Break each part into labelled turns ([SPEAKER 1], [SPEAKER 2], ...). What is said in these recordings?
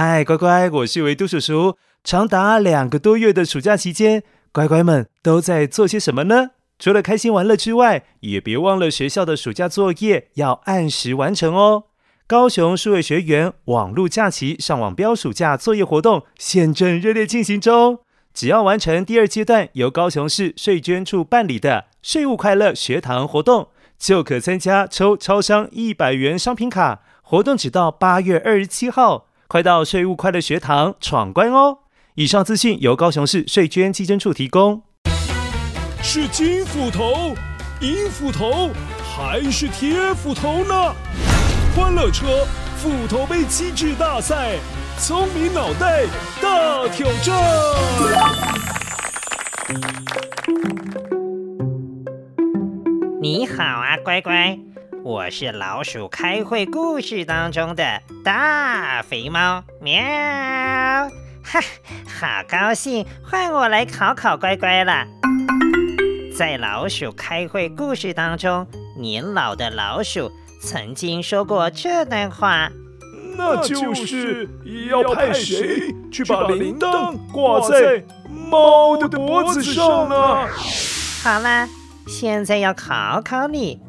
[SPEAKER 1] 嗨，乖乖，我是维多叔叔。长达两个多月的暑假期间，乖乖们都在做些什么呢？除了开心玩乐之外，也别忘了学校的暑假作业要按时完成哦。高雄数位学员网络假期上网标暑假作业活动现正热烈进行中，只要完成第二阶段由高雄市税捐处办理的税务快乐学堂活动，就可参加抽超商一百元商品卡。活动只到八月二十七号，快到税务快乐学堂闯关哦！以上资讯由高雄市税捐稽征处提供。
[SPEAKER 2] 是金斧头、银斧头还是铁斧头呢？欢乐车斧头杯机制大赛，聪明脑袋大挑战。
[SPEAKER 3] 你好啊，乖乖，我是老鼠开会故事当中的大肥猫，喵。哈，好高兴，换我来考考乖乖了。在老鼠开会故事当中，年老的老鼠曾经说过这段话，
[SPEAKER 2] 那就是要派谁去把铃铛挂在猫的脖子上呢？
[SPEAKER 3] 好啦，现在要考考你，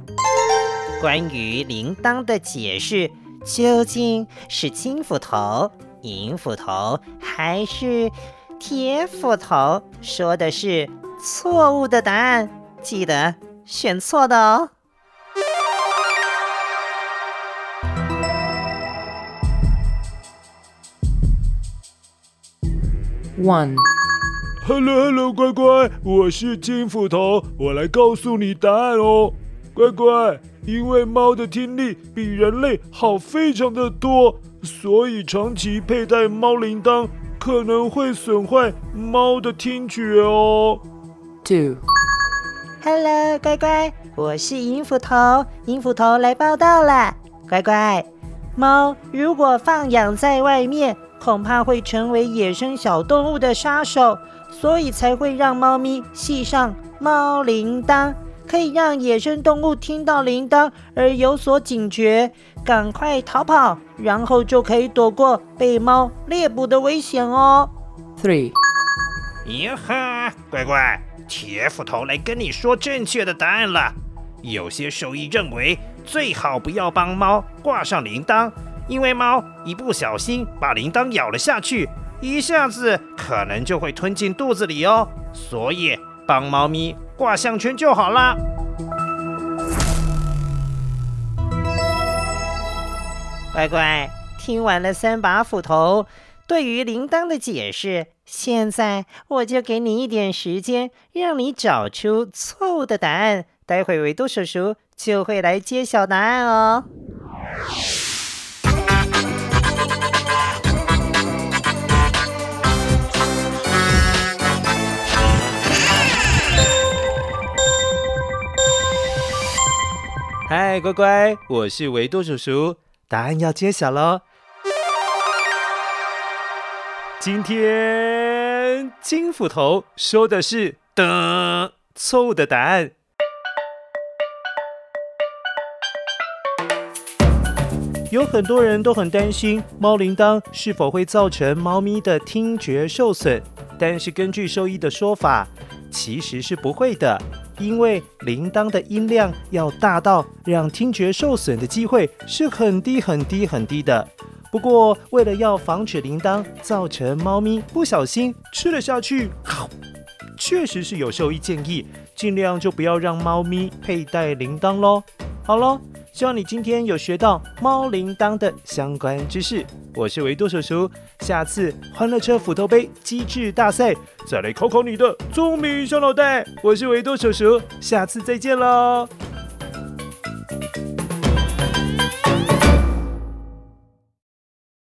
[SPEAKER 3] 关于铃铛的解释，究竟是金斧头？银斧头还是铁斧头？说的是错误的答案，记得选错的哦。
[SPEAKER 2] One，Hello Hello，乖乖，我是金斧头，我来告诉你答案哦，乖乖，因为猫的听力比人类好非常的多。所以长期佩戴猫铃铛可能会损坏猫的听觉哦。
[SPEAKER 3] Two，Hello，乖乖，我是银斧头，银斧头来报道了。乖乖，猫如果放养在外面，恐怕会成为野生小动物的杀手，所以才会让猫咪系上猫铃铛。可以让野生动物听到铃铛而有所警觉，赶快逃跑，然后就可以躲过被猫猎捕的危险哦。Three，
[SPEAKER 4] 呀哈，乖乖，铁斧头来跟你说正确的答案了。有些兽医认为最好不要帮猫挂上铃铛，因为猫一不小心把铃铛咬了下去，一下子可能就会吞进肚子里哦。所以帮猫咪。挂项圈就好了。
[SPEAKER 3] 乖乖，听完了三把斧头对于铃铛的解释，现在我就给你一点时间，让你找出错误的答案。待会维多叔叔就会来揭晓答案哦。
[SPEAKER 1] 嗨，乖乖，我是维多叔叔，答案要揭晓喽。今天金斧头说的是的错误的答案。有很多人都很担心猫铃铛是否会造成猫咪的听觉受损，但是根据兽医的说法，其实是不会的。因为铃铛的音量要大到让听觉受损的机会是很低很低很低的。不过，为了要防止铃铛造成猫咪不小心吃了下去，确实是有兽医建议，尽量就不要让猫咪佩戴铃铛喽。好喽。希望你今天有学到猫铃铛的相关知识。我是维多叔叔，下次欢乐车斧头杯机智大赛再来考考你的聪明小脑袋。我是维多叔叔，下次再见喽。